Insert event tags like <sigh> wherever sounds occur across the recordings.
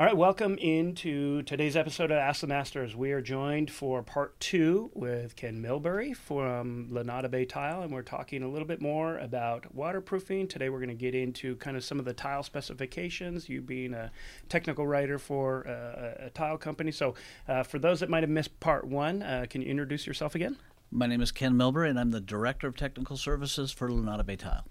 All right, welcome into today's episode of Ask the Masters. We are joined for part two with Ken Milbury from Lunada Bay Tile, and we're talking a little bit more about waterproofing. Today, we're going to get into kind of some of the tile specifications. You being a technical writer for uh, a tile company, so uh, for those that might have missed part one, uh, can you introduce yourself again? My name is Ken Milbury, and I'm the Director of Technical Services for Lunada Bay Tile.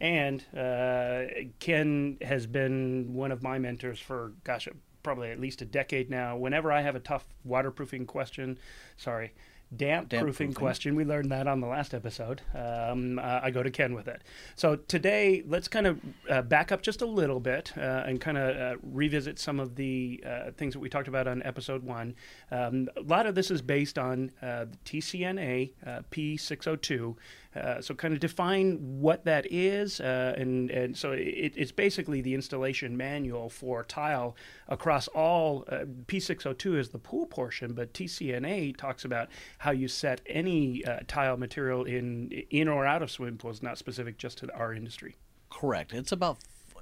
And uh, Ken has been one of my mentors for, gosh, probably at least a decade now. Whenever I have a tough waterproofing question, sorry, damp, Damp proofing, proofing. question, we learned that on the last episode. Um, uh, I go to Ken with it. So today, let's kind of uh, back up just a little bit uh, and kind of uh, revisit some of the uh, things that we talked about on episode one. Um, a lot of this is based on uh, the TCNA uh, P602. Uh, so, kind of define what that is, uh, and and so it, it's basically the installation manual for tile across all. Uh, P602 is the pool portion, but TCNA talks about how you set any uh, tile material in in or out of swimming pools, not specific just to our industry. Correct. It's about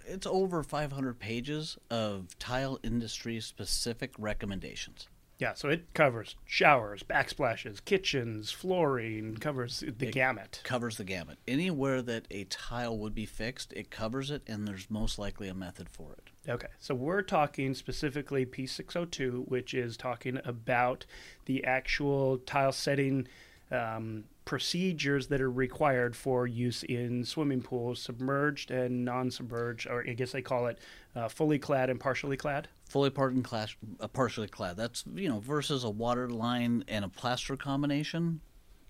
it's over 500 pages of tile industry specific recommendations. Yeah, so it covers showers, backsplashes, kitchens, flooring, covers the gamut. Covers the gamut. Anywhere that a tile would be fixed, it covers it, and there's most likely a method for it. Okay, so we're talking specifically P602, which is talking about the actual tile setting um, procedures that are required for use in swimming pools, submerged and non-submerged, or I guess they call it uh, fully clad and partially clad. Fully part and class, uh, partially clad. That's you know versus a water line and a plaster combination,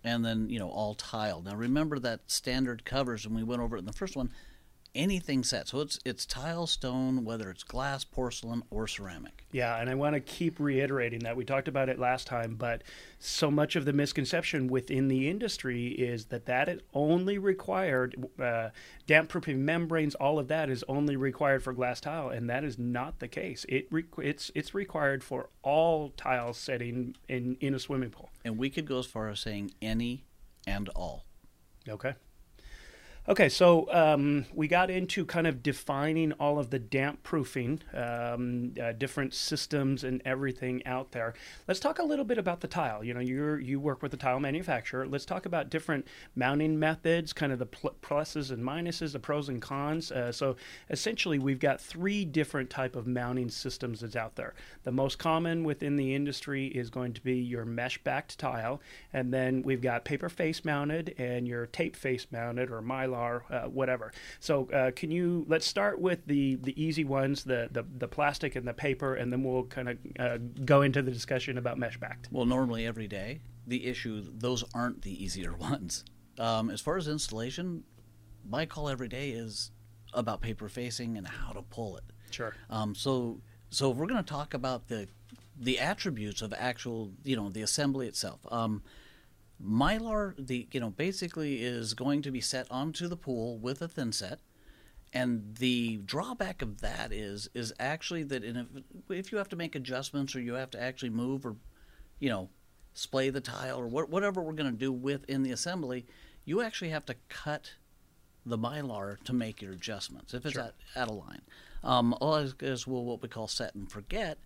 and then you know all tile. Now remember that standard covers, and we went over it in the first one. Anything set, so it's it's tile, stone, whether it's glass, porcelain, or ceramic. Yeah, and I want to keep reiterating that we talked about it last time, but so much of the misconception within the industry is that that is only required. Uh, damp proofing membranes, all of that is only required for glass tile, and that is not the case. It re- it's it's required for all tile setting in in a swimming pool. And we could go as far as saying any and all. Okay. Okay, so um, we got into kind of defining all of the damp proofing, um, uh, different systems and everything out there. Let's talk a little bit about the tile. You know, you you work with the tile manufacturer. Let's talk about different mounting methods, kind of the pl- pluses and minuses, the pros and cons. Uh, so essentially, we've got three different type of mounting systems that's out there. The most common within the industry is going to be your mesh backed tile, and then we've got paper face mounted and your tape face mounted or mylar, uh, whatever. So uh, can you let's start with the the easy ones, the the, the plastic and the paper, and then we'll kind of uh, go into the discussion about mesh backed. Well, normally every day, the issue, those aren't the easier <laughs> ones. Um, as far as installation, my call every day is about paper facing and how to pull it. Sure. Um, so, so we're going to talk about the the attributes of actual, you know, the assembly itself. Um, Mylar, the you know, basically is going to be set onto the pool with a thin set, and the drawback of that is is actually that in a, if you have to make adjustments or you have to actually move or, you know, splay the tile or what, whatever we're going to do within the assembly, you actually have to cut the mylar to make your adjustments if it's Sure. at, at a line. Um, all is, is well, what we call set and forget,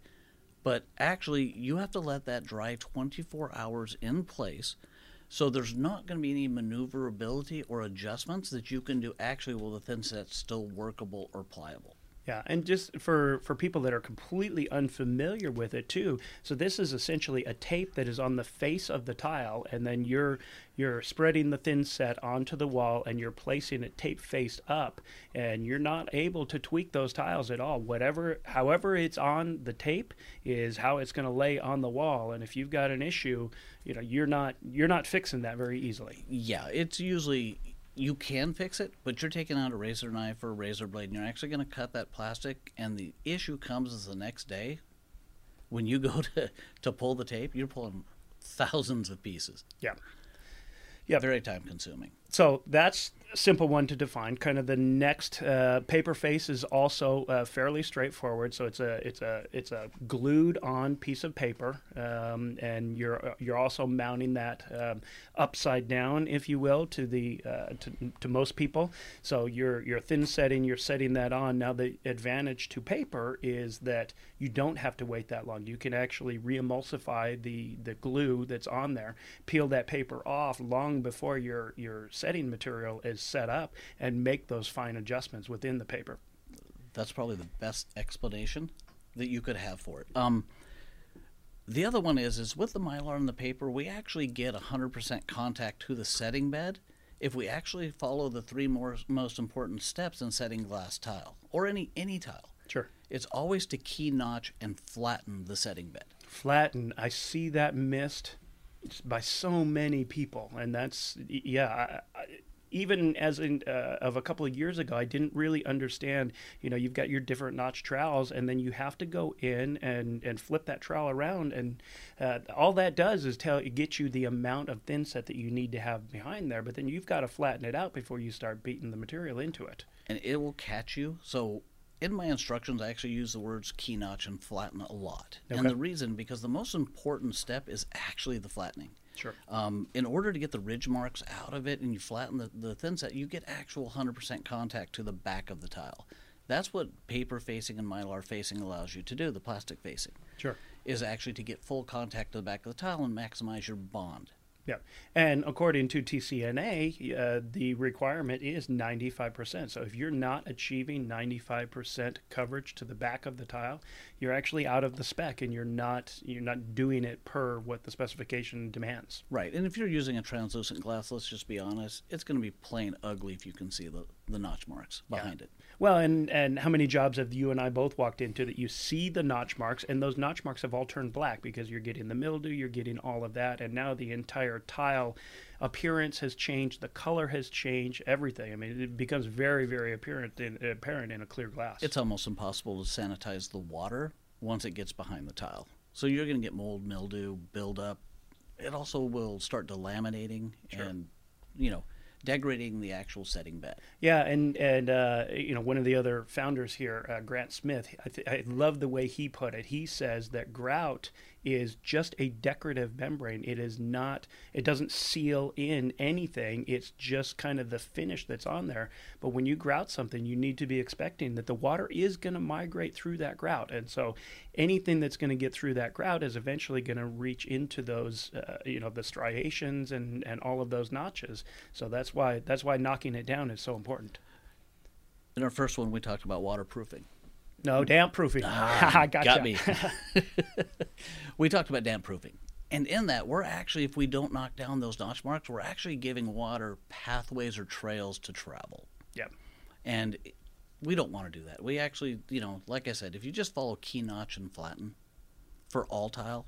but actually you have to let that dry 24 hours in place. So there's not going to be any maneuverability or adjustments that you can do actually while the thin set's still workable or pliable. Yeah, and just for for people that are completely unfamiliar with it too. So this is essentially a tape that is on the face of the tile, and then you're you're spreading the thin set onto the wall, and you're placing it tape faced up, and you're not able to tweak those tiles at all. Whatever, however it's on the tape is how it's going to lay on the wall, and if you've got an issue, you know you're not you're not fixing that very easily. Yeah, it's usually you can fix it, but you're taking out a razor knife or a razor blade and you're actually going to cut that plastic. And the issue comes is the next day when you go <laughs> to, to pull the tape, you're pulling thousands of pieces. Yeah. Yeah. Very time consuming. So that's simple one to define. Kind of the next uh, paper face is also uh, fairly straightforward. So it's a it's a it's a glued on piece of paper, um, and you're you're also mounting that um, upside down, if you will, to the uh, to, to most people. So you're you're thin setting, you're setting that on. Now the advantage to paper is that you don't have to wait that long. You can actually re-emulsify the the glue that's on there, peel that paper off long before your your setting material is set up and make those fine adjustments within the paper. That's probably the best explanation that you could have for it. Um, the other one is is with the mylar and the paper, we actually get 100% contact to the setting bed if we actually follow the three more, most important steps in setting glass tile or any any tile. Sure. It's always to key notch and flatten the setting bed. Flatten. I see that missed by so many people, and that's yeah. I, I, even as in, uh, of a couple of years ago, I didn't really understand. You know, you've got your different notch trowels, and then you have to go in and, and flip that trowel around, and uh, all that does is tell get you the amount of thin set that you need to have behind there. But then you've got to flatten it out before you start beating the material into it. And it will catch you. So in my instructions, I actually use the words key notch and flatten a lot. Okay. And the reason, because the most important step is actually the flattening. Sure. Um, in order to get the ridge marks out of it and you flatten the, the thin set, you get actual 100% contact to the back of the tile. That's what paper facing and mylar facing allows you to do, the plastic facing. Sure. Is actually to get full contact to the back of the tile and maximize your bond. Yeah, and according to TCNA, uh, the requirement is 95%. So if you're not achieving 95% coverage to the back of the tile, you're actually out of the spec, and you're not you're not doing it per what the specification demands. Right, and if you're using a translucent glass, let's just be honest, it's going to be plain ugly if you can see the the notch marks behind yeah. it. Well, and and how many jobs have you and I both walked into that you see the notch marks, and those notch marks have all turned black because you're getting the mildew, you're getting all of that, and now the entire tile appearance has changed, the color has changed, everything. I mean, it becomes very, very apparent in, apparent in a clear glass. It's almost impossible to sanitize the water once it gets behind the tile. So you're going to get mold, mildew, buildup. It also will start delaminating sure. and, you know, degrading the actual setting bed. Yeah, and and uh, you know one of the other founders here, uh, Grant Smith, I, th- I love the way he put it. He says that grout is just a decorative membrane. It is not. It doesn't seal in anything. It's just kind of the finish that's on there. But when you grout something, you need to be expecting that the water is going to migrate through that grout, and so anything that's going to get through that grout is eventually going to reach into those, uh, you know, the striations and and all of those notches. So that's why that's why knocking it down is so important. In our first one, we talked about waterproofing. No, damp proofing. Ah, <laughs> gotcha. Got me. <laughs> <laughs> we talked about damp proofing. And in that, we're actually, if we don't knock down those notch marks, we're actually giving water pathways or trails to travel. Yeah. And we don't want to do that. We actually, you know, like I said, if you just follow key notch and flatten for all tile,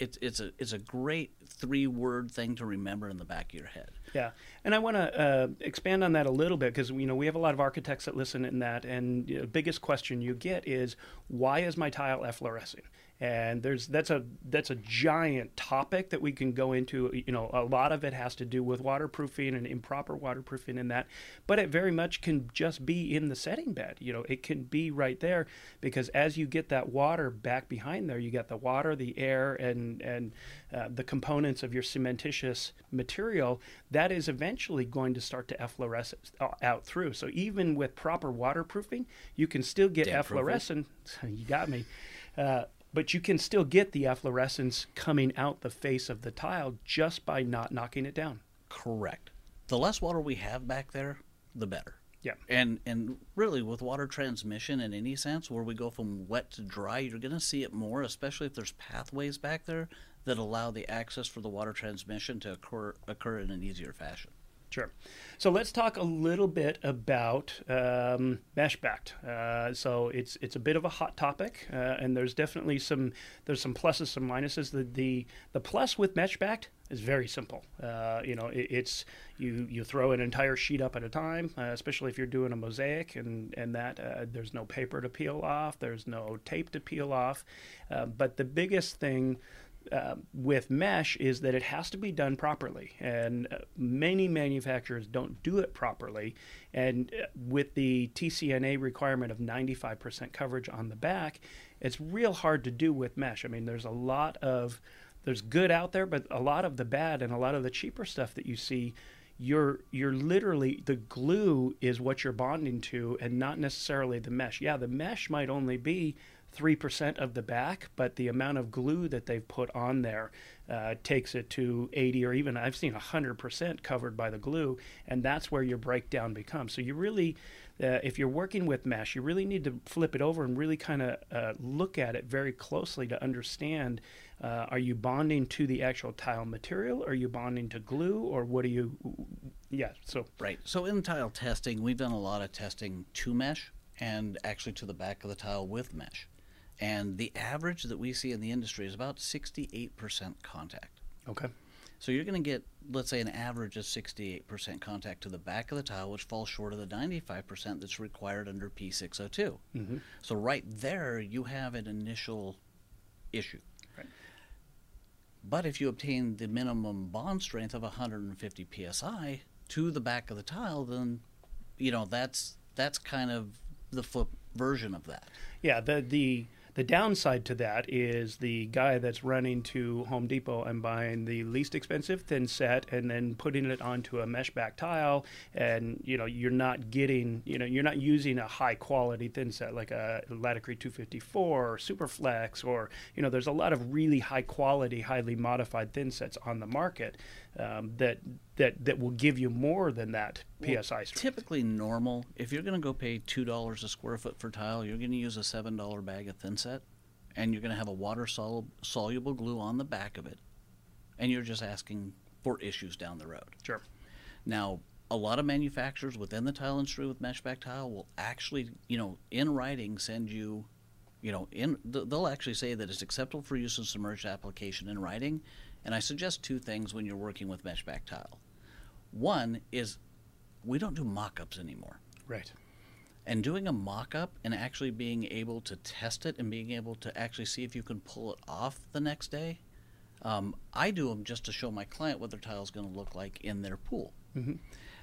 it's it's a it's a great three word thing to remember in the back of your head. Yeah, and I want to uh, expand on that a little bit because you know we have a lot of architects that listen in that, and the biggest question you get is why is my tile efflorescing? And there's that's a that's a giant topic that we can go into. You know a lot of it has to do with waterproofing and improper waterproofing and that but it very much can just be in the setting bed. You know it can be right there because as you get that water back behind there you get the water the air and and uh, the components of your cementitious material that is eventually going to start to effloresce out through. So even with proper waterproofing you can still get efflorescence. <laughs> You got me. Uh, but you can still get the efflorescence coming out the face of the tile just by not knocking it down. Correct. The less water we have back there, the better. Yeah. And and really with water transmission in any sense where we go from wet to dry, you're going to see it more, especially if there's pathways back there that allow the access for the water transmission to occur occur in an easier fashion. Sure. So let's talk a little bit about um, mesh backed. Uh, so it's it's a bit of a hot topic, uh, and there's definitely some there's some pluses, some minuses. The the, the plus with mesh backed is very simple. Uh, you know, it, it's you you throw an entire sheet up at a time, uh, especially if you're doing a mosaic, and and that uh, there's no paper to peel off, there's no tape to peel off. Uh, but the biggest thing uh, with mesh is that it has to be done properly, and uh, many manufacturers don't do it properly. And uh, with the TCNA requirement of 95% coverage on the back, it's real hard to do with mesh. I mean, there's a lot of there's good out there, but a lot of the bad and a lot of the cheaper stuff that you see you're you're literally the glue is what you're bonding to and not necessarily the mesh. Yeah, the mesh might only be 3% of the back, but the amount of glue that they've put on there uh, takes it to 80 or even I've seen 100% covered by the glue, and that's where your breakdown becomes. So you really, uh, if you're working with mesh, you really need to flip it over and really kind of uh, look at it very closely to understand uh, are you bonding to the actual tile material? Are you bonding to glue? Or what are you? Yeah, so. Right. So in tile testing, we've done a lot of testing to mesh and actually to the back of the tile with mesh. And the average that we see in the industry is about 68% contact. Okay. So you're going to get, let's say, an average of 68% contact to the back of the tile, which falls short of the 95% that's required under P602. Mm-hmm. So right there, you have an initial issue. Right. But if you obtain the minimum bond strength of 150 psi to the back of the tile, then you know that's that's kind of the flip version of that. Yeah, the the the downside to that is the guy that's running to Home Depot and buying the least expensive thin set and then putting it onto a mesh back tile, and you know you're not getting, you know, you're not using a high quality thin set like a Laticrete 254 or Superflex, or you know, there's a lot of really high quality, highly modified thin sets on the market um, that that that will give you more than that well, psi strength. Typically, normal. If you're going to go pay two dollars a square foot for tile, you're going to use a seven dollar bag of thinset, and you're going to have a water sol- soluble glue on the back of it, and you're just asking for issues down the road. Sure. Now, a lot of manufacturers within the tile industry with mesh back tile will actually, you know, in writing send you, you know, in they'll actually say that it's acceptable for use in submerged application in writing, and I suggest two things when you're working with mesh back tile. One is we don't do mock ups anymore. Right. And doing a mock up and actually being able to test it and being able to actually see if you can pull it off the next day. Um, I do them just to show my client what their tile is going to look like in their pool. Mm-hmm.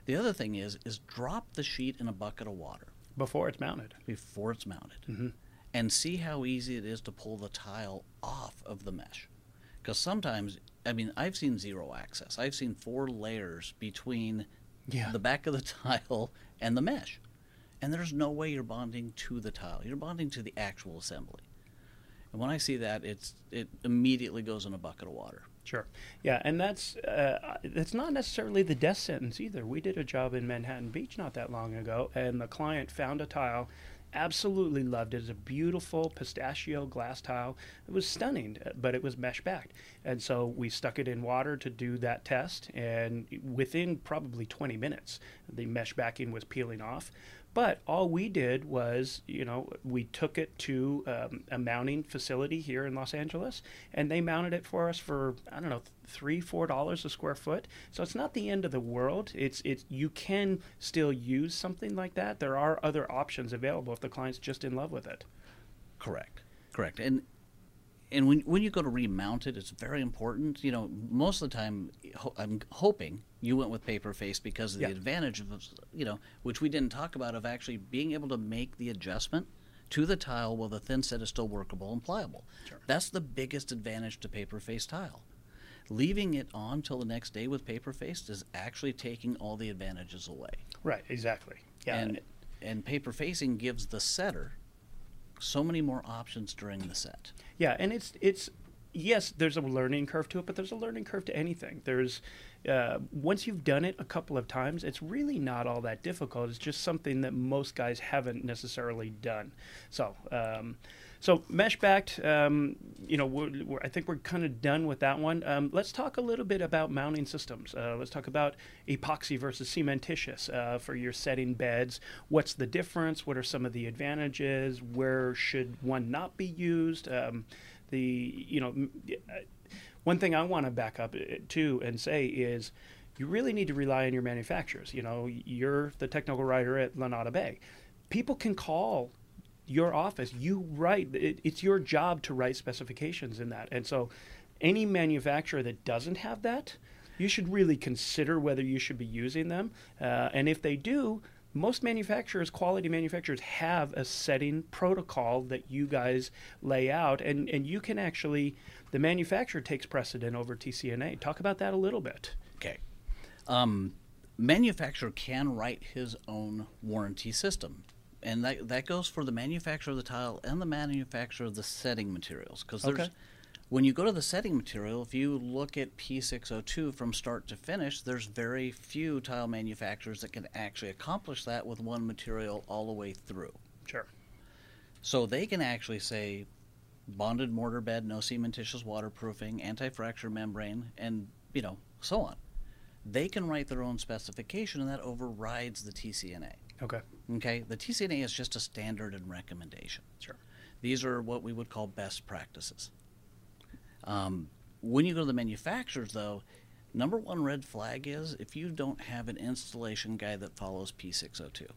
The other thing is is drop the sheet in a bucket of water before it's mounted. Before it's mounted, mm-hmm. and see how easy it is to pull the tile off of the mesh. Because sometimes, I mean, I've seen zero access. I've seen four layers between yeah. the back of the <laughs> tile and the mesh. And there's no way you're bonding to the tile. You're bonding to the actual assembly. And when I see that, it's it immediately goes in a bucket of water. Sure. Yeah, and that's uh, that's not necessarily the death sentence either. We did a job in Manhattan Beach not that long ago, and the client found a tile absolutely loved it. It's a beautiful pistachio glass tile. It was stunning, but it was mesh backed. And so we stuck it in water to do that test. And within probably 20 minutes, the mesh backing was peeling off. But all we did was, you know, we took it to um, a mounting facility here in Los Angeles, and they mounted it for us for I don't know three, four dollars a square foot. So it's not the end of the world. It's it's you can still use something like that. There are other options available if the client's just in love with it. Correct. Correct. And and when when you go to remount it, it's very important. You know, most of the time, ho- I'm hoping you went with paper face because of the advantage of you know, which we didn't talk about, of actually being able to make the adjustment to the tile while the thin set is still workable and pliable. Sure. That's the biggest advantage to paper face tile. Leaving it on till the next day with paper faced is actually taking all the advantages away. Right. Exactly. Yeah. And and paper facing gives the setter so many more options during the set. Yeah, and it's it's yes, there's a learning curve to it, but there's a learning curve to anything. There's uh, once you've done it a couple of times, it's really not all that difficult. It's just something that most guys haven't necessarily done. So. Um, so mesh backed, um, you know, we're, we're, I think we're kind of done with that one. Um, let's talk a little bit about mounting systems. Uh, let's talk about epoxy versus cementitious uh, for your setting beds. What's the difference? What are some of the advantages? Where should one not be used? Um, the you know, uh, one thing I want to back up uh, to and say is you really need to rely on your manufacturers. You know, you're the technical writer at Lunada Bay. People can call your office. You write. It, it's your job to write specifications in that. And so, any manufacturer that doesn't have that, you should really consider whether you should be using them. Uh, and if they do, most manufacturers, quality manufacturers, have a setting protocol that you guys lay out, and, and you can actually, the manufacturer takes precedent over TCNA. Talk about that a little bit. Okay. Um, manufacturer can write his own warranty system. And that, that goes for the manufacturer of the tile and the manufacturer of the setting materials. Because there's Okay. when you go to the setting material, if you look at P602 from start to finish, there's very few tile manufacturers that can actually accomplish that with one material all the way through. Sure. So they can actually say bonded mortar bed, no cementitious waterproofing, anti-fracture membrane, and you know so on. They can write their own specification, and that overrides the TCNA. Okay. Okay, the TCNA is just a standard and recommendation. Sure. These are what we would call best practices. Um, when you go to the manufacturers, though, number one red flag is if you don't have an installation guide that follows P602.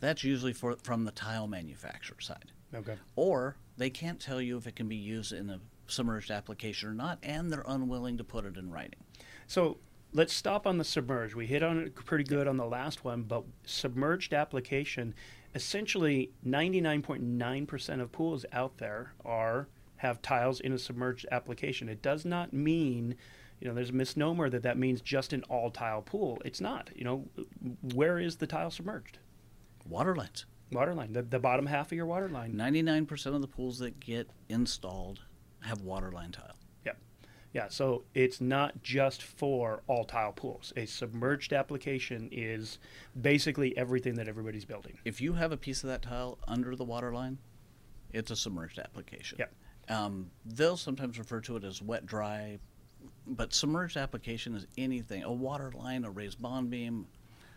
That's usually for, from the tile manufacturer side. Okay. Or they can't tell you if it can be used in a submerged application or not, and they're unwilling to put it in writing. So let's stop on the submerged. We hit on it pretty good on the last one, but submerged application, essentially 99.9% of pools out there are have tiles in a submerged application. It does not mean, you know, there's a misnomer that that means just an all tile pool. It's not. You know, where is the tile submerged? Water lines. Water line, the, the bottom half of your water line. 99% of the pools that get installed have water line tile. Yeah, so it's not just for all tile pools. A submerged application is basically everything that everybody's building. If you have a piece of that tile under the water line, it's a submerged application. Yep. Um, they'll sometimes refer to it as wet dry, but submerged application is anything a water line, a raised bond beam,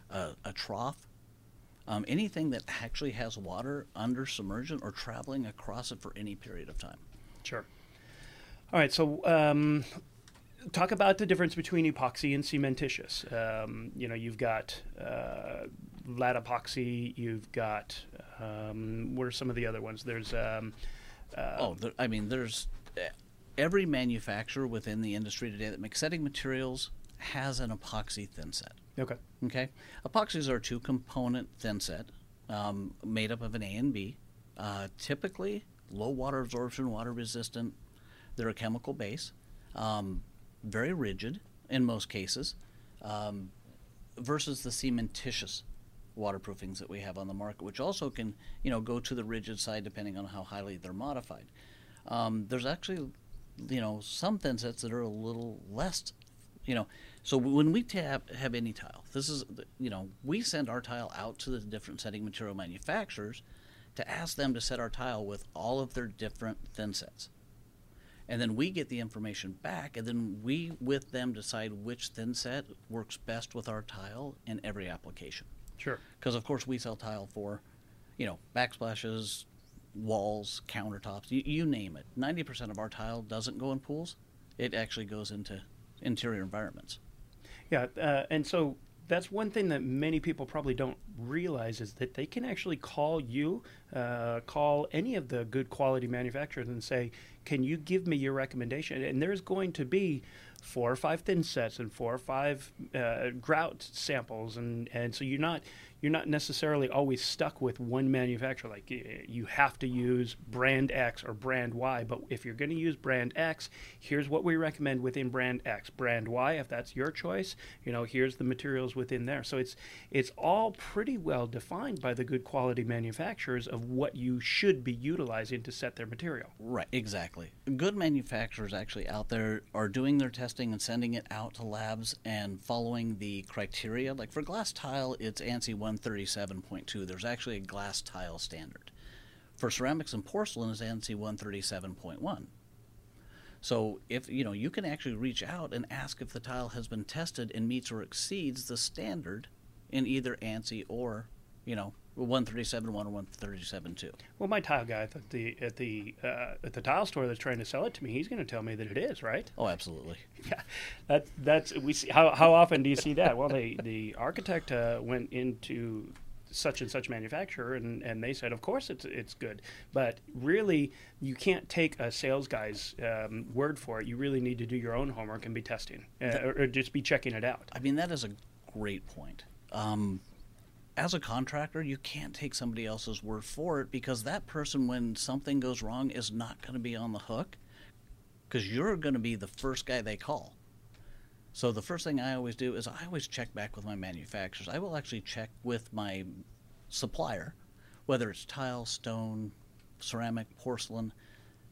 a, a trough, um, anything that actually has water under submersion or traveling across it for any period of time. Sure. All right, so um, talk about the difference between epoxy and cementitious. Um, you know, you've got uh, lat epoxy, you've got, um, what are some of the other ones? There's, um, uh, Oh, there, I mean, there's eh, every manufacturer within the industry today that makes setting materials has an epoxy thin set. okay, Okay, epoxies are a two-component thin set um, made up of an A and B. Uh, typically, low water absorption, water resistant. They're a chemical base, um, very rigid in most cases, um, versus the cementitious waterproofings that we have on the market, which also can, you know, go to the rigid side depending on how highly they're modified. Um, there's actually, you know, some thin sets that are a little less, you know. So when we tap, have any tile, this is, you know, we send our tile out to the different setting material manufacturers to ask them to set our tile with all of their different thin sets. And then we get the information back, and then we, with them, decide which thin set works best with our tile in every application. sure. Because of course we sell tile for, you know, backsplashes, walls, countertops, you, you name it. Ninety percent of our tile doesn't go in pools; it actually goes into interior environments. Yeah, uh, and so that's one thing that many people probably don't realize is that they can actually call you, uh, call any of the good quality manufacturers and say, "Can you give me your recommendation?" And there's going to be four or five thin sets and four or five uh, grout samples, and and so you're not you're not necessarily always stuck with one manufacturer. Like you have to use brand X or brand Y. But if you're going to use brand X, here's what we recommend within brand X. Brand Y, if that's your choice, you know, here's the materials within there. So it's it's all pretty well defined by the good quality manufacturers of what you should be utilizing to set their material. Right, exactly. Good manufacturers actually out there are doing their testing and sending it out to labs and following the criteria. Like for glass tile, it's ANSI 137.2. There's actually a glass tile standard. For ceramics and porcelain, is ANSI 137.1. So if you know, you can actually reach out and ask if the tile has been tested and meets or exceeds the standard in either ANSI or, you know, 137.1 or 137.2. Well, my tile guy at the at the uh, at the tile store that's trying to sell it to me, he's going to tell me that it is right. Oh, absolutely. <laughs> Yeah, that that's we see. How how often do you see that? Well, the the architect uh, went into such and such manufacturer, and, and they said, of course it's it's good. But really, you can't take a sales guy's um, word for it. You really need to do your own homework and be testing, uh, or, or, just be checking it out. I mean, that is a great point. Um, as a contractor, you can't take somebody else's word for it because that person, when something goes wrong, is not going to be on the hook because you're going to be the first guy they call. So the first thing I always do is I always check back with my manufacturers. I will actually check with my supplier, whether it's tile, stone, ceramic, porcelain,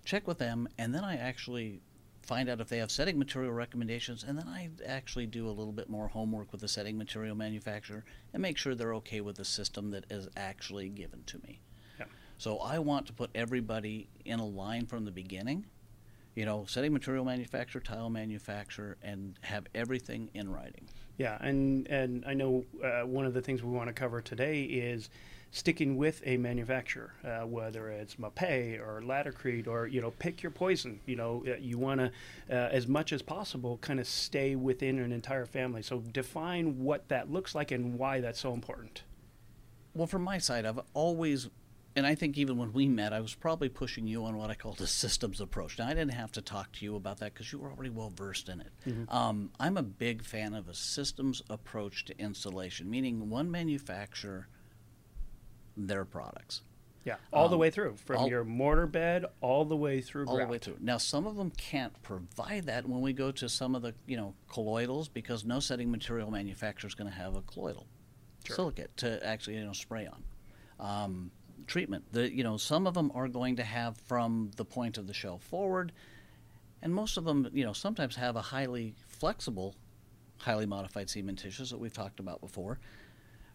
check with them, and then I actually find out if they have setting material recommendations, and then I actually do a little bit more homework with the setting material manufacturer and make sure they're okay with the system that is actually given to me. Yeah. So I want to put everybody in a line from the beginning you know, setting material manufacturer, tile manufacturer, and have everything in writing. Yeah, and and I know uh, one of the things we want to cover today is sticking with a manufacturer, uh, whether it's Mapei or Laticrete or you know pick your poison. You know uh, you want to uh, as much as possible kind of stay within an entire family. So define what that looks like and why that's so important. Well, from my side, I've always and I think even when we met, I was probably pushing you on what I called a systems approach. Now, I didn't have to talk to you about that because you were already well versed in it. Mm-hmm. Um, I'm a big fan of a systems approach to installation, meaning one manufacturer, their products. Yeah, all um, the way through, from all, your mortar bed all the way through. All grout. the way through. Now, some of them can't provide that when we go to some of the you know colloidals because no setting material manufacturer is going to have a colloidal sure. silicate to actually you know spray on. Um, treatment. The, you know, some of them are going to have from the point of the shell forward, and most of them, you know, sometimes have a highly flexible, highly modified cementitious that we've talked about before.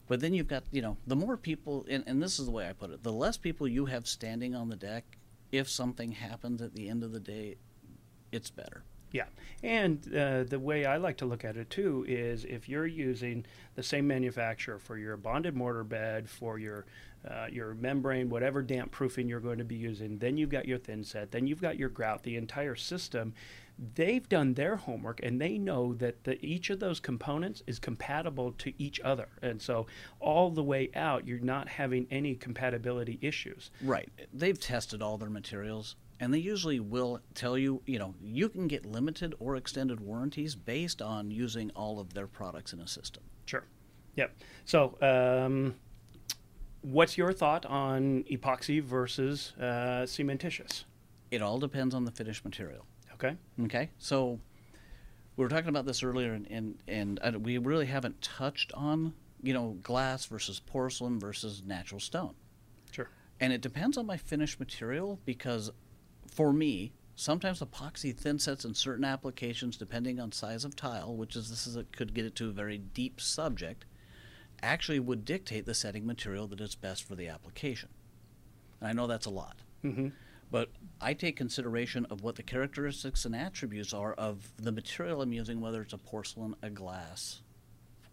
But then you've got, you know, the more people, and, and this is the way I put it, the less people you have standing on the deck, if something happens at the end of the day, it's better. Yeah, and uh, the way I like to look at it too is if you're using the same manufacturer for your bonded mortar bed, for your uh, your membrane, whatever damp proofing you're going to be using, then you've got your thin set, then you've got your grout, the entire system. They've done their homework and they know that the, each of those components is compatible to each other. And so, all the way out, you're not having any compatibility issues. Right. They've tested all their materials and they usually will tell you, you know, you can get limited or extended warranties based on using all of their products in a system. Sure. Yep. So, um, what's your thought on epoxy versus uh, cementitious? It all depends on the finished material. Okay. Okay. So, we were talking about this earlier, and and, and uh, we really haven't touched on, you know, glass versus porcelain versus natural stone. Sure. And it depends on my finished material because for me, sometimes epoxy thin sets in certain applications, depending on size of tile, which is this is a, could get it to a very deep subject, actually would dictate the setting material that is best for the application. And I know that's a lot. Mm-hmm. But I take consideration of what the characteristics and attributes are of the material I'm using, whether it's a porcelain, a glass,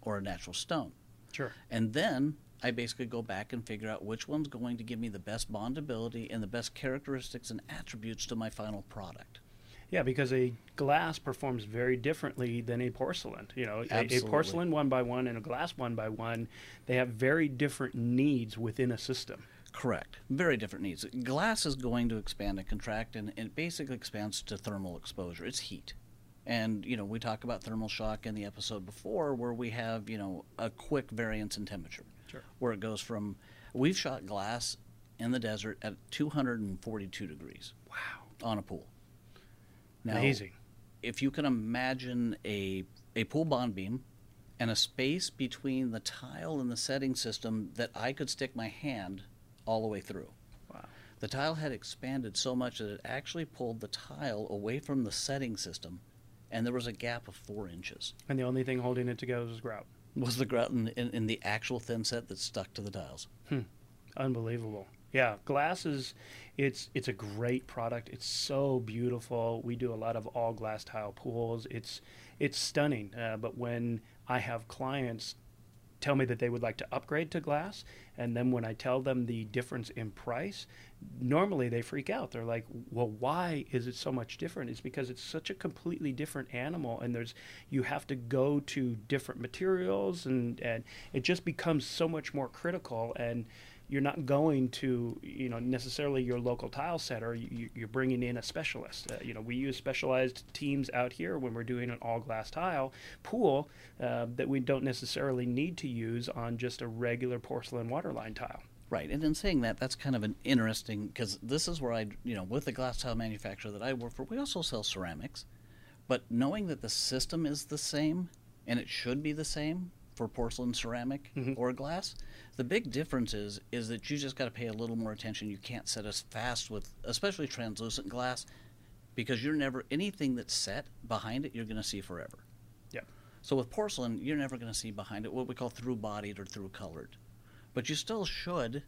or a natural stone. Sure. And then I basically go back and figure out which one's going to give me the best bondability and the best characteristics and attributes to my final product. Yeah, because a glass performs very differently than a porcelain. You know, a, a, porcelain one by one and a glass one by one, they have very different needs within a system. Correct. Very different needs. Glass is going to expand and contract, and it basically expands to thermal exposure. It's heat. And, you know, we talk about thermal shock in the episode before where we have, you know, a quick variance in temperature. Sure. Where it goes from, we've shot glass in the desert at 242 degrees. Wow. On a pool. Now, Amazing. If you can imagine a, a pool bond beam and a space between the tile and the setting system that I could stick my hand all the way through. Wow. The tile had expanded so much that it actually pulled the tile away from the setting system, and there was a gap of four inches. And the only thing holding it together was grout was the grout in, in, the actual thin set that stuck to the tiles. Hmm. Unbelievable. Yeah, glass is it's it's a great product. It's so beautiful. We do a lot of all glass tile pools. It's it's stunning. Uh, but when I have clients tell me that they would like to upgrade to glass, and then when I tell them the difference in price, normally they freak out. They're like, "Well, why is it so much different?" It's because it's such a completely different animal, and there's you have to go to different materials, and and it just becomes so much more critical and you're not going to you know necessarily your local tile setter. You, you're bringing in a specialist. Uh, you know we use specialized teams out here when we're doing an all glass tile pool uh, that we don't necessarily need to use on just a regular porcelain waterline tile. Right, and in saying that, that's kind of an interesting because this is where I, you know, with the glass tile manufacturer that I work for, we also sell ceramics, but knowing that the system is the same and it should be the same for porcelain, ceramic, Mhm. or glass, the big difference is is that you just got to pay a little more attention. You can't set as fast with, especially translucent glass, because you're never anything that's set behind it. You're going to see forever. yeah So with porcelain, you're never going to see behind it what we call through bodied or through colored. But you still should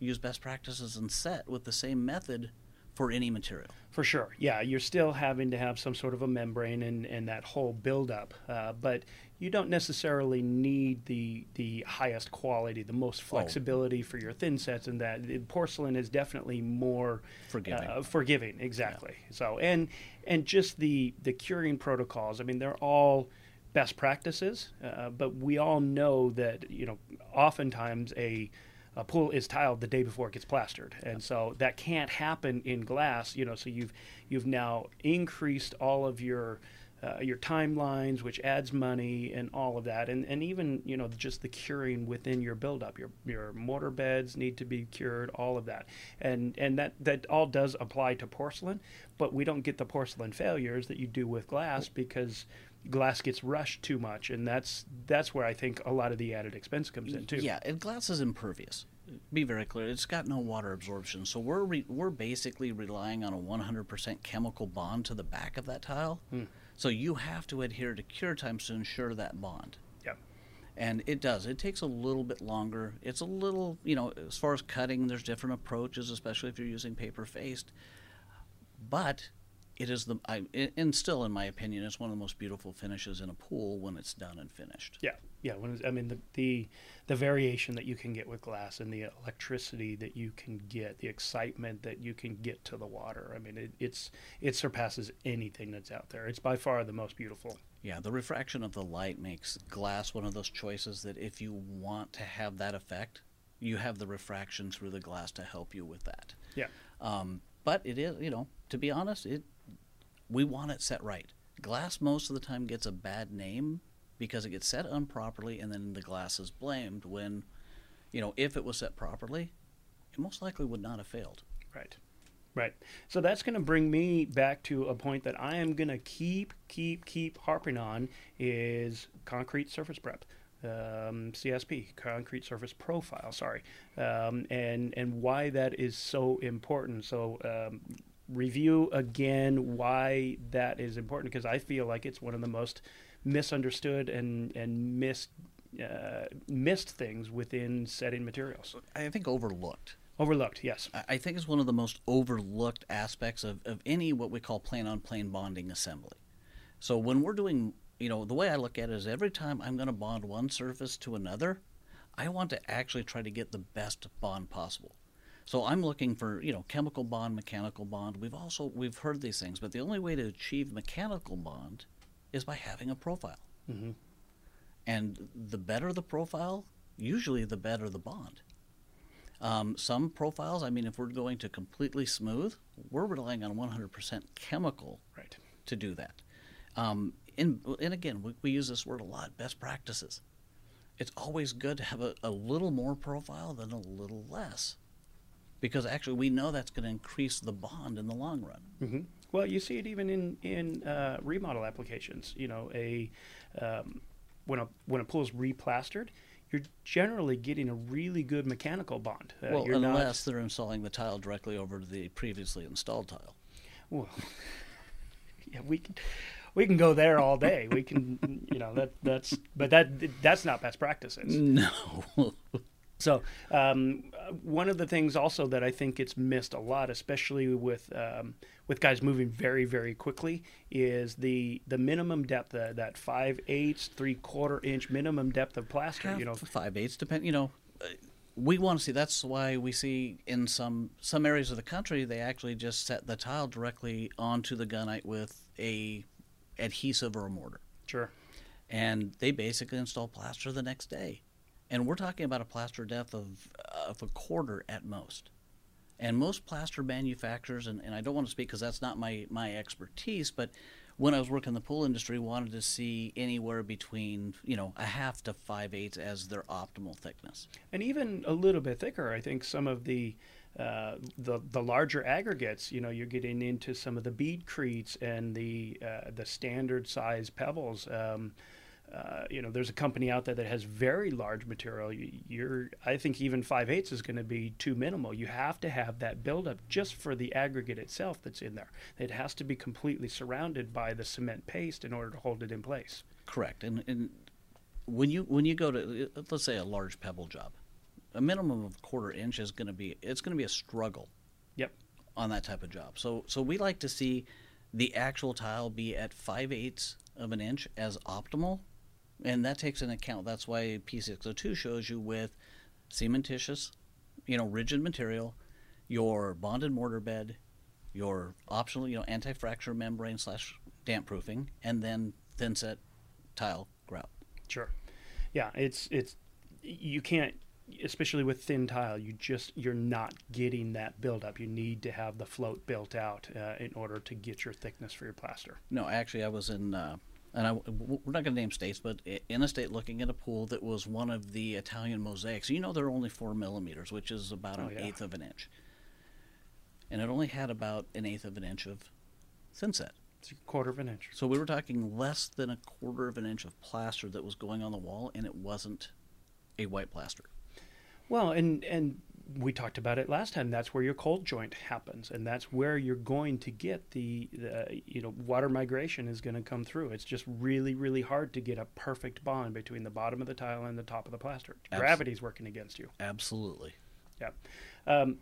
use best practices and set with the same method for any material. For sure. Yeah, you're still having to have some sort of a membrane and, and that whole buildup. Uh, but you don't necessarily need the the highest quality, the most flexibility for your thin sets and that. The porcelain is definitely more Forgiving. Uh, forgiving, exactly. So and and just the the curing protocols. I mean, they're all best practices, uh, but we all know that you know oftentimes a a pool is tiled the day before it gets plastered, and so that can't happen in glass. You know, so you've you've now increased all of your uh, your timelines, which adds money and all of that, and and even you know just the curing within your buildup. Your your mortar beds need to be cured, all of that, and and that that all does apply to porcelain, but we don't get the porcelain failures that you do with glass because glass gets rushed too much, and that's that's where I think a lot of the added expense comes in too. Yeah, and glass is impervious. Be very clear. It's got no water absorption, so we're re- we're basically relying on a 100% chemical bond to the back of that tile. Hmm. So you have to adhere to cure times to ensure that bond. Yeah, And it does. It takes a little bit longer. It's a little, you know, as far as cutting, there's different approaches, especially if you're using paper faced. But it is the, I, and still, in my opinion, it's one of the most beautiful finishes in a pool when it's done and finished. Yeah, yeah. When I mean the, the the variation that you can get with glass and the electricity that you can get, the excitement that you can get to the water. I mean, it, it's it surpasses anything that's out there. It's by far the most beautiful. Yeah, the refraction of the light makes glass one of those choices that if you want to have that effect, you have the refraction through the glass to help you with that. Yeah, Um, but it is, you know, to be honest, it we want it set right. Glass most of the time gets a bad name because it gets set improperly, and then the glass is blamed. When, you know, if it was set properly, it most likely would not have failed. right, right. So that's going to bring me back to a point that I am going to keep, keep, keep harping on is concrete surface prep. Um, CSP, concrete surface profile. Sorry, um, and and why that is so important. So um, review again why that is important because I feel like it's one of the most misunderstood and and missed uh, missed things within setting materials. I think overlooked. Overlooked, yes. I think it's one of the most overlooked aspects of, of any what we call plane on plane bonding assembly. So when we're doing, you know, the way I look at it is every time I'm going to bond one surface to another, I want to actually try to get the best bond possible. So I'm looking for, you know, chemical bond, mechanical bond. We've also we've heard these things, but the only way to achieve mechanical bond is by having a profile. hmm And the better the profile, usually the better the bond. Um, some profiles, I mean, if we're going to completely smooth, we're relying on 100% chemical Right. to do that. Um, and, and again, we, we use this word a lot best practices. It's always good to have a, a little more profile than a little less. Because actually, we know that's going to increase the bond in the long run. hmm Well, you see it even in in uh, remodel applications. You know, a um, when a when a pool is replastered, you're generally getting a really good mechanical bond. Uh, well, you're unless they're installing the tile directly over the previously installed tile. Well, <laughs> yeah, we can we can go there all day. We can, <laughs> you know, that that's but that that's not best practices. No. <laughs> So um, one of the things also that I think it's missed a lot, especially with um, with guys moving very very quickly, is the the minimum depth uh, that five eighths, three quarter inch minimum depth of plaster. Half you know, five eighths depend. You know, uh, we want to see. That's why we see in some some areas of the country they actually just set the tile directly onto the gunite with a adhesive or a mortar, sure. and they basically install plaster the next day. And we're talking about a plaster depth of of a quarter at most. And most plaster manufacturers, and, and I don't want to speak because that's not my, my expertise, but when I was working in the pool industry, wanted to see anywhere between you know a half to five eighths as their optimal thickness. and even a little bit thicker. I think some of the uh, the the larger aggregates, you know, you're getting into some of the Beadcretes and the uh, the standard size pebbles. Um, uh, you know, there's a company out there that has very large material. You, you're, I think, even five eighths is going to be too minimal. You have to have that buildup just for the aggregate itself that's in there. It has to be completely surrounded by the cement paste in order to hold it in place. Correct. And, and when you when you go to let's say a large pebble job, a minimum of a quarter inch is going to be it's going to be a struggle Yep. on that type of job. So so we like to see the actual tile be at five eighths of an inch as optimal, and that takes into account. That's why P602 shows you with cementitious, you know, rigid material, your bonded mortar bed, your optional, you know, anti-fracture membrane slash damp proofing, and then thin set tile grout. Sure. Yeah, it's it's you can't especially with thin tile, you just you're not getting that buildup. You need to have the float built out uh, in order to get your thickness for your plaster. No, actually, I was in, uh, and I, we're not going to name states, but in a state looking at a pool that was one of the Italian mosaics. You know, they're only four millimeters, which is about Oh, an yeah. eighth of an inch, and it only had about an eighth of an inch of thin set. It's a quarter of an inch. So we were talking less than a quarter of an inch of plaster that was going on the wall, and it wasn't a white plaster. Well, and and we talked about it last time. That's where your cold joint happens, and that's where you're going to get the, the you know water migration is going to come through. It's just really really hard to get a perfect bond between the bottom of the tile and the top of the plaster. Gravity's working against you. Absolutely. Yeah. Um,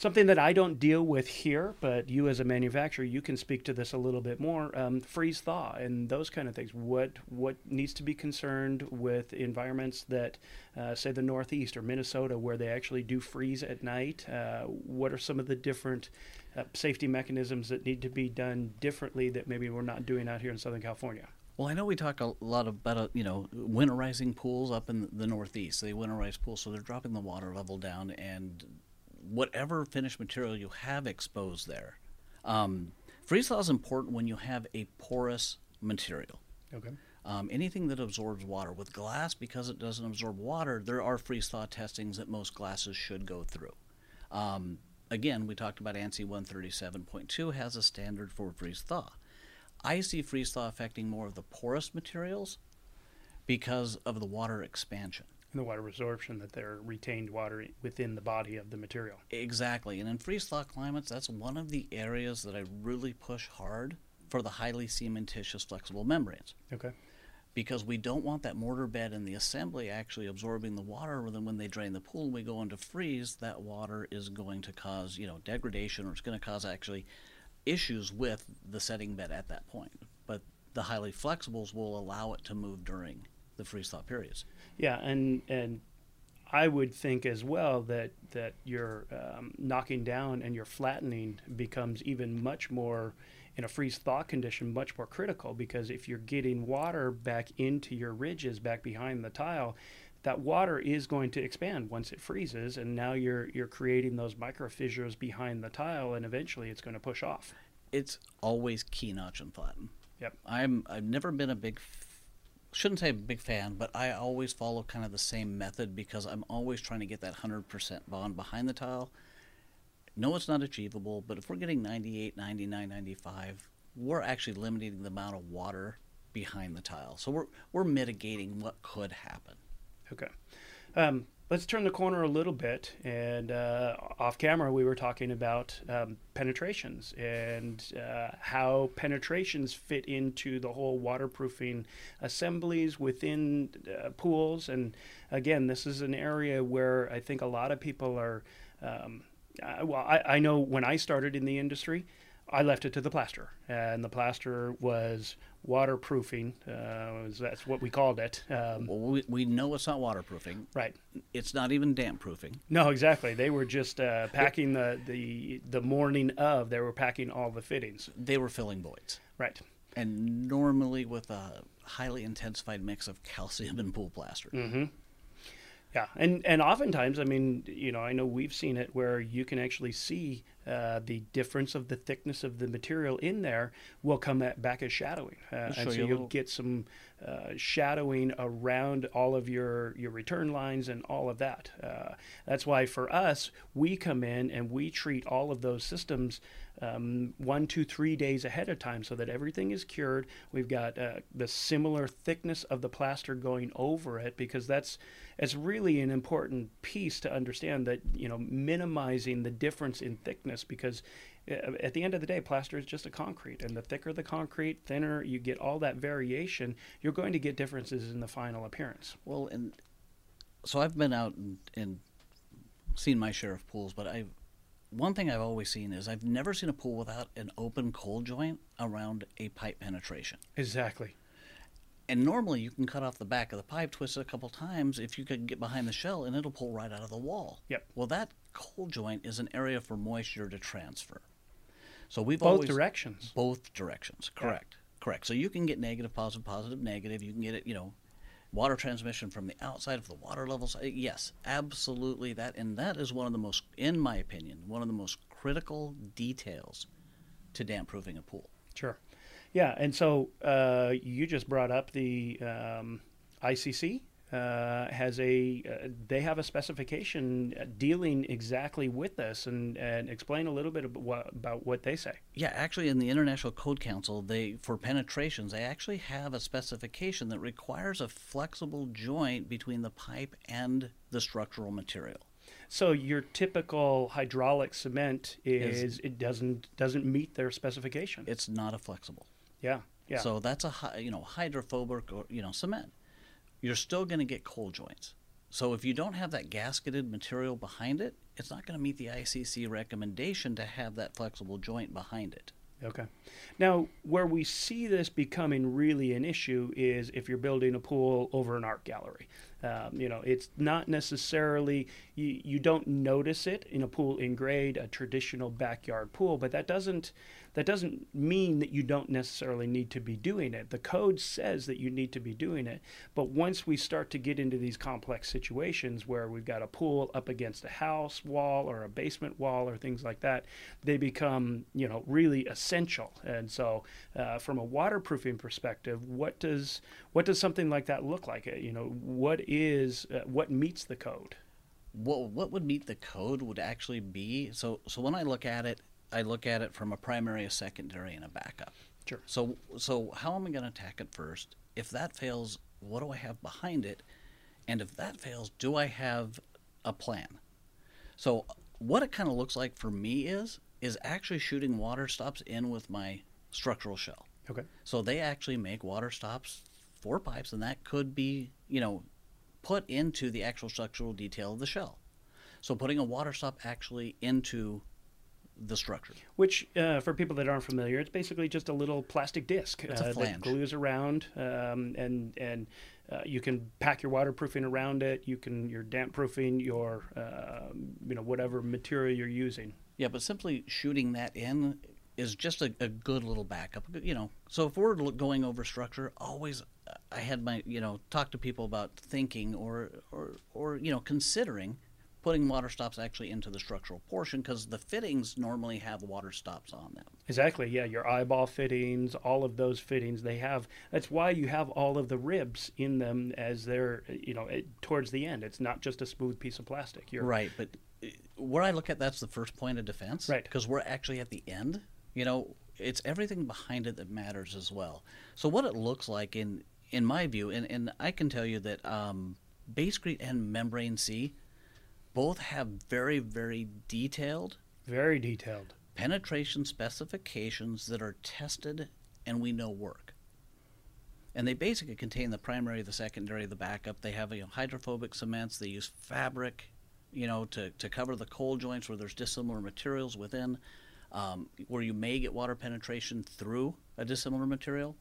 something that I don't deal with here, but you as a manufacturer, you can speak to this a little bit more. Um, freeze thaw and those kind of things. What what needs to be concerned with environments that, uh, say, the Northeast or Minnesota, where they actually do freeze at night? Uh, what are some of the different uh, safety mechanisms that need to be done differently that maybe we're not doing out here in Southern California? Well, I know we talk a lot about uh, you know winterizing pools up in the Northeast. They winterize pools, so they're dropping the water level down, and whatever finished material you have exposed there. Um, freeze thaw is important when you have a porous material. Okay. Um, anything that absorbs water with glass, because it doesn't absorb water, there are freeze thaw testings that most glasses should go through. Um, again, we talked about ANSI 137.2 has a standard for freeze thaw. I see freeze thaw affecting more of the porous materials because of the water expansion. And the water absorption that they're retained water within the body of the material. Exactly. And in freeze thaw climates, that's one of the areas that I really push hard for the highly cementitious flexible membranes. Okay. because we don't want that mortar bed and the assembly actually absorbing the water. Then when they drain the pool and we go into freeze, that water is going to cause you know degradation or it's going to cause actually issues with the setting bed at that point. But the highly flexibles will allow it to move during the freeze thaw periods. Yeah, and and I would think as well that that your um, knocking down and your flattening becomes even much more in a freeze thaw condition, much more critical because if you're getting water back into your ridges back behind the tile, that water is going to expand once it freezes, and now you're you're creating those micro fissures behind the tile, and eventually it's going to push off. It's always key notch and flatten. Yep. I'm I've never been a big shouldn't say big fan, but I always follow kind of the same method because I'm always trying to get that 100% bond behind the tile. No, it's not achievable, but if we're getting 98, 99, 95, we're actually limiting the amount of water behind the tile. So we're we're mitigating what could happen. Okay. Um, let's turn the corner a little bit. And uh, off camera, we were talking about um, penetrations and uh, how penetrations fit into the whole waterproofing assemblies within uh, pools. And again, this is an area where I think a lot of people are. Um, uh, well, I, I know when I started in the industry, I left it to the plaster, and the plaster was waterproofing. Uh, that's what we called it. Um, Well, we, we know it's not waterproofing. right. It's not even damp proofing. No, exactly. They were just uh, packing the, the the morning of. They were packing all the fittings. They were filling voids. Right. And normally with a highly intensified mix of calcium and pool plaster. Mm-hmm. Yeah, and and oftentimes, I mean, you know, I know we've seen it where you can actually see uh, the difference of the thickness of the material in there will come at, back as shadowing, uh, and so you you'll little- get some uh, shadowing around all of your your return lines and all of that. Uh, that's why for us, we come in and we treat all of those systems um, one, two, three days ahead of time so that everything is cured. We've got uh, the similar thickness of the plaster going over it because that's it's really an important piece to understand that you know minimizing the difference in thickness because uh, at the end of the day plaster is just a concrete and the thicker the concrete thinner you get all that variation you're going to get differences in the final appearance Well, and so I've been out and, and seen my share of pools, but I one thing I've always seen is I've never seen a pool without an open cold joint around a pipe penetration. exactly And normally you can cut off the back of the pipe, twist it a couple times if you could get behind the shell, and it'll pull right out of the wall. Yep. Well, that cold joint is an area for moisture to transfer. So we've both always directions both directions. Yeah. Correct. Correct. So you can get negative, positive, positive, negative. You can get it, you know, water transmission from the outside of the water levels. Uh, Yes, absolutely that and that is one of the most in my opinion, one of the most critical details to damp proofing a pool. Sure. Yeah, and so uh, you just brought up the um, ICC uh, has a uh, they have a specification dealing exactly with this, and and explain a little bit about what, about what they say. Yeah, actually, in the International Code Council, they for penetrations, they actually have a specification that requires a flexible joint between the pipe and the structural material. So your typical hydraulic cement is, Is- it doesn't doesn't meet their specification. It's not a flexible. yeah, yeah, So that's a you know hydrophobic or you know cement. You're still going to get cold joints. So if you don't have that gasketed material behind it, it's not going to meet the ICC recommendation to have that flexible joint behind it. Okay. Now, where we see this becoming really an issue is if you're building a pool over an art gallery. Um, you know, it's not necessarily you, you don't notice it in a pool in grade, a traditional backyard pool, but that doesn't that doesn't mean that you don't necessarily need to be doing it. The code says that you need to be doing it, but once we start to get into these complex situations where we've got a pool up against a house wall or a basement wall or things like that, they become you know really essential. And so, uh, from a waterproofing perspective, what does what does something like that look like? Uh, You know, what is uh, what meets the code? What what would meet the code would actually be so so when I look at it, I look at it from a primary, a secondary, and a backup. Sure. So so how am I going to attack it first? If that fails, what do I have behind it? And if that fails, do I have a plan? So what it kind of looks like for me is is actually shooting water stops in with my structural shell. Okay. So they actually make water stops for pipes, and that could be, you know, put into the actual structural detail of the shell. So putting a water stop actually into the structure. Which, uh, for people that aren't familiar, it's basically just a little plastic disc It's a uh, that glues around, um, and and uh, you can pack your waterproofing around it. You can your damp proofing your uh, you know whatever material you're using. Yeah, but simply shooting that in is just a, a good little backup. You know, so if we're going over structure, always uh, I had my you know talk to people about thinking or or or you know considering putting water stops actually into the structural portion because the fittings normally have water stops on them. Exactly. Yeah, your eyeball fittings, all of those fittings, they have. That's why you have all of the ribs in them as they're you know it, towards the end. It's not just a smooth piece of plastic. You're Right, but uh, where I look at that's the first point of defense. Right. Because we're actually at the end. You know, it's everything behind it that matters as well. So what it looks like in in my view, and, and I can tell you that um, Basecrete and Membrane C Both have very, very detailed Very detailed. penetration specifications that are tested and we know work. And they basically contain the primary, the secondary, the backup. They have you know, hydrophobic cements. They use fabric, you know, to, to cover the cold joints where there's dissimilar materials within, um, where you may get water penetration through a dissimilar material.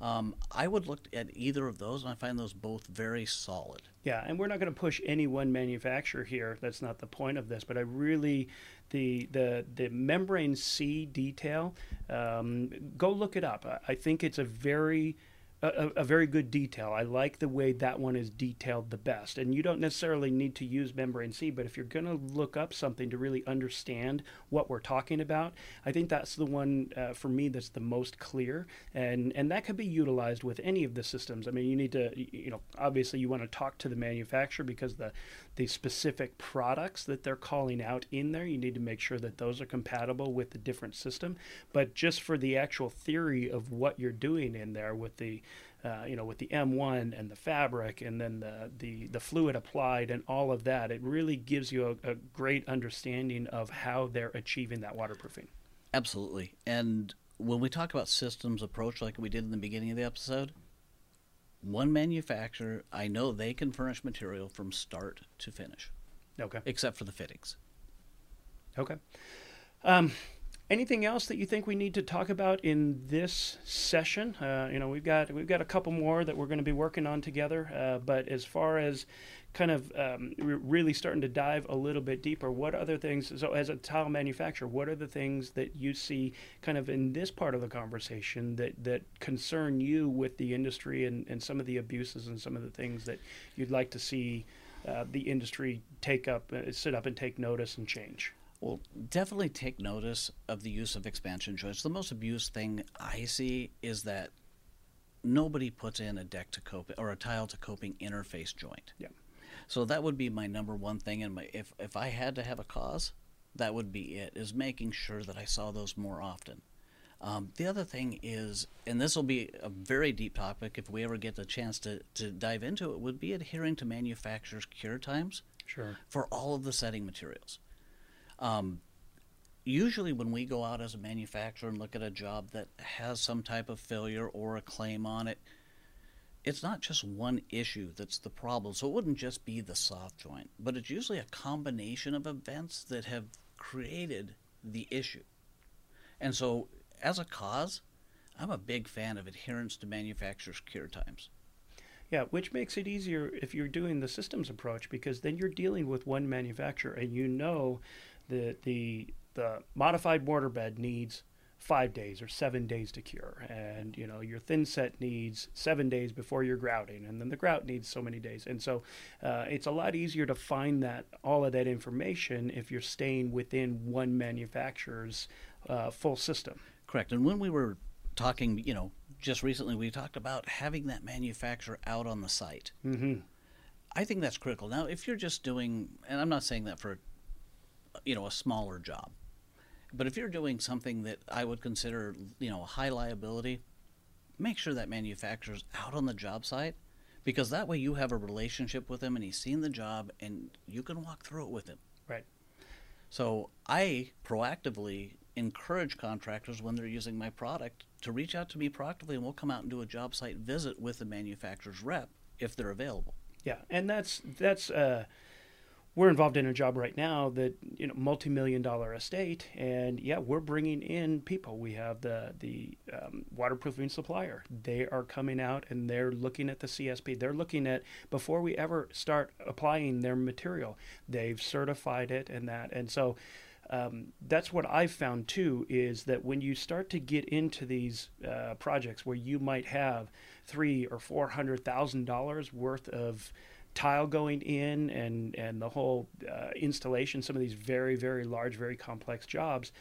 Um, I would look at either of those, and I find those both very solid. Yeah, and we're not going to push any one manufacturer here. That's not the point of this. But I really, the the the membrane C detail, um, go look it up. I, I think it's a very a, a very good detail. I like the way that one is detailed the best. And you don't necessarily need to use membrane C, but if you're going to look up something to really understand what we're talking about, I think that's the one uh, for me that's the most clear. And and that could be utilized with any of the systems. I mean, you need to you know obviously you want to talk to the manufacturer because the the specific products that they're calling out in there, you need to make sure that those are compatible with the different system. But just for the actual theory of what you're doing in there with the uh, you know, with the M1 and the fabric and then the, the, the fluid applied and all of that, it really gives you a, a great understanding of how they're achieving that waterproofing. Absolutely. And when we talk about systems approach, like we did in the beginning of the episode, one manufacturer, I know they can furnish material from start to finish, Okay. except for the fittings. Okay. Um, anything else that you think we need to talk about in this session? Uh, you know, we've got we've got a couple more that we're going to be working on together. Uh, but as far as kind of um, re- really starting to dive a little bit deeper, what other things? So, as a tile manufacturer, what are the things that you see kind of in this part of the conversation that that concern you with the industry and, and some of the abuses and some of the things that you'd like to see? Uh, the industry take up, uh, sit up and take notice and change. Well, definitely take notice of the use of expansion joints. The most abused thing I see is that nobody puts in a deck to coping or a tile to coping interface joint. Yeah. So that would be my number one thing. And if if I had to have a cause, that would be it. Is making sure that I saw those more often. Um, the other thing is, and this will be a very deep topic if we ever get the chance to, to dive into it, would be adhering to manufacturers' cure times Sure. for all of the setting materials. Um, usually, when we go out as a manufacturer and look at a job that has some type of failure or a claim on it, it's not just one issue that's the problem. So it wouldn't just be the soft joint, but it's usually a combination of events that have created the issue. And so, as a cause, I'm a big fan of adherence to manufacturers' cure times. Yeah, which makes it easier if you're doing the systems approach because then you're dealing with one manufacturer and you know that the the modified mortar bed needs five days or seven days to cure, and you know your thin set needs seven days before you're grouting, and then the grout needs so many days, and so uh, it's a lot easier to find that all of that information if you're staying within one manufacturer's uh, full system. Correct. And when we were talking, you know, just recently, we talked about having that manufacturer out on the site. Mm-hmm. I think that's critical. Now, if you're just doing, and I'm not saying that for, you know, a smaller job, but if you're doing something that I would consider, you know, a high liability, make sure that manufacturer's out on the job site because that way you have a relationship with him and he's seen the job and you can walk through it with him. Right. So I proactively encourage contractors when they're using my product to reach out to me proactively and we'll come out and do a job site visit with the manufacturer's rep if they're available. Yeah, and that's that's uh, we're involved in a job right now that you know multi-million dollar estate, and yeah, we're bringing in people. We have the the um, waterproofing supplier. They are coming out and they're looking at the CSP. They're looking at before we ever start applying their material. They've certified it and that, and so. Um, that's what I've found too is that when you start to get into these uh, projects where you might have three or four hundred thousand dollars worth of tile going in and and the whole uh, installation, some of these very very large, very complex jobs.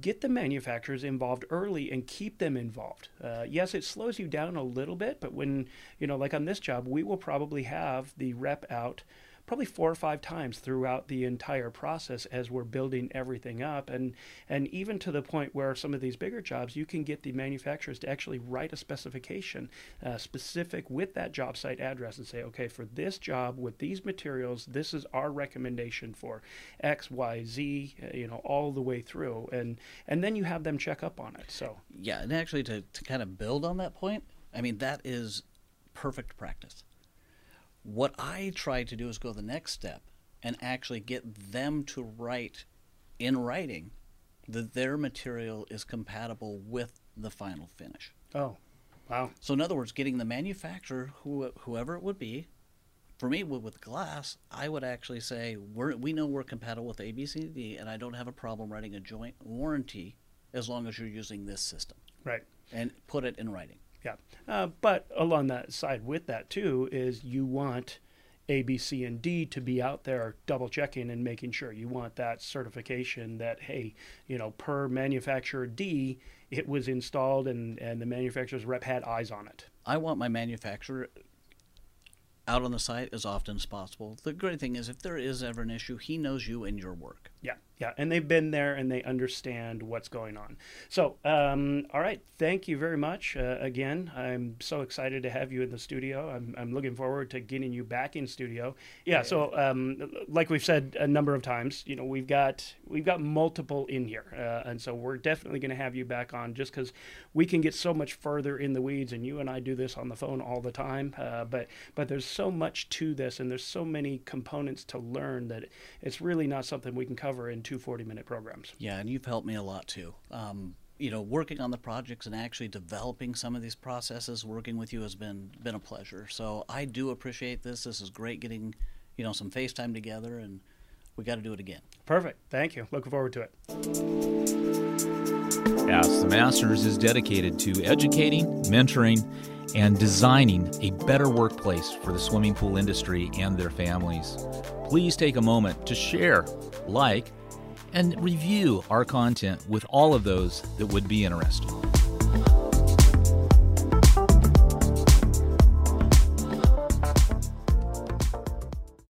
Get the manufacturers involved early and keep them involved. Uh, yes, it slows you down a little bit, but when you know, like on this job, we will probably have the rep out probably four or five times throughout the entire process as we're building everything up. And, and even to the point where some of these bigger jobs, you can get the manufacturers to actually write a specification uh, specific with that job site address and say, okay, for this job with these materials, this is our recommendation for X, Y, Z, uh, you know, all the way through. And, and then you have them check up on it. So, Yeah, and actually to, to kind of build on that point, I mean, that is perfect practice. What I try to do is go the next step and actually get them to write in writing that their material is compatible with the final finish. oh, wow. So, in other words, getting the manufacturer, who, whoever it would be, for me with, with glass, I would actually say we're, we know we're compatible with ABCD, and I don't have a problem writing a joint warranty as long as you're using this system, Right. and put it in writing. Yeah. Uh, but along that side with that too is you want A, B, C, and D to be out there double checking and making sure. You want that certification that, hey, you know, per manufacturer D, it was installed and, and the manufacturer's rep had eyes on it. I want my manufacturer out on the site as often as possible. The great thing is, if there is ever an issue, he knows you and your work. Yeah, yeah, and they've been there and they understand what's going on. So, um, all right, thank you very much uh, again. I'm so excited to have you in the studio. I'm, I'm looking forward to getting you back in studio. Yeah, so um, like we've said a number of times, you know, we've got we've got multiple in here, uh, and so we're definitely going to have you back on just because we can get so much further in the weeds, and you and I do this on the phone all the time. Uh, but but there's so much to this, and there's so many components to learn that it's really not something we can cover in two 40 minute programs. Yeah, and you've helped me a lot too. Um, you know, working on the projects and actually developing some of these processes, working with you has been been a pleasure. So I do appreciate this. This is great getting, you know, some FaceTime together, and we got to do it again. Perfect. Thank you. Looking forward to it. Ask the Masters is dedicated to educating, mentoring, and designing a better workplace for the swimming pool industry and their families. Please take a moment to share, like, and review our content with all of those that would be interested.